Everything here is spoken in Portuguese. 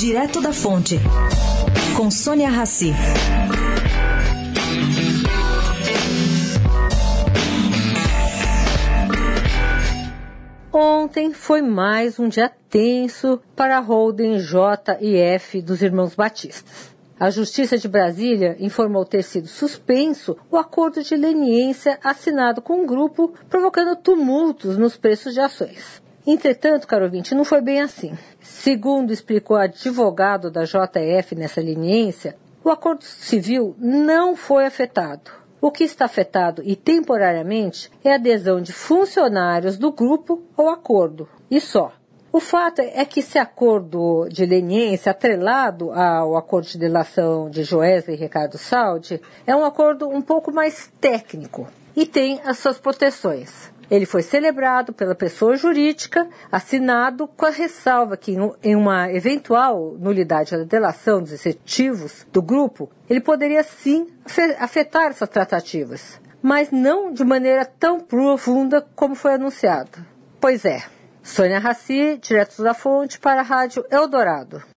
Direto da Fonte, com Sônia Rassi. Ontem foi mais um dia tenso para a holding J e F dos irmãos Batistas. A Justiça de Brasília informou ter sido suspenso o acordo de leniência assinado com o grupo, provocando tumultos nos preços de ações. Entretanto, caro ouvinte, não foi bem assim. Segundo explicou advogado da JF nessa leniência, o acordo civil não foi afetado. O que está afetado e temporariamente é a adesão de funcionários do grupo ao acordo, e só. O fato é que esse acordo de leniência, atrelado ao acordo de delação de Joesley e Ricardo Saldi, é um acordo um pouco mais técnico e tem as suas proteções. Ele foi celebrado pela pessoa jurídica, assinado com a ressalva que, em uma eventual nulidade da delação dos executivos do grupo, ele poderia sim afetar essas tratativas, mas não de maneira tão profunda como foi anunciado. Pois é. Sônia Raci, direto da fonte para a Rádio Eldorado.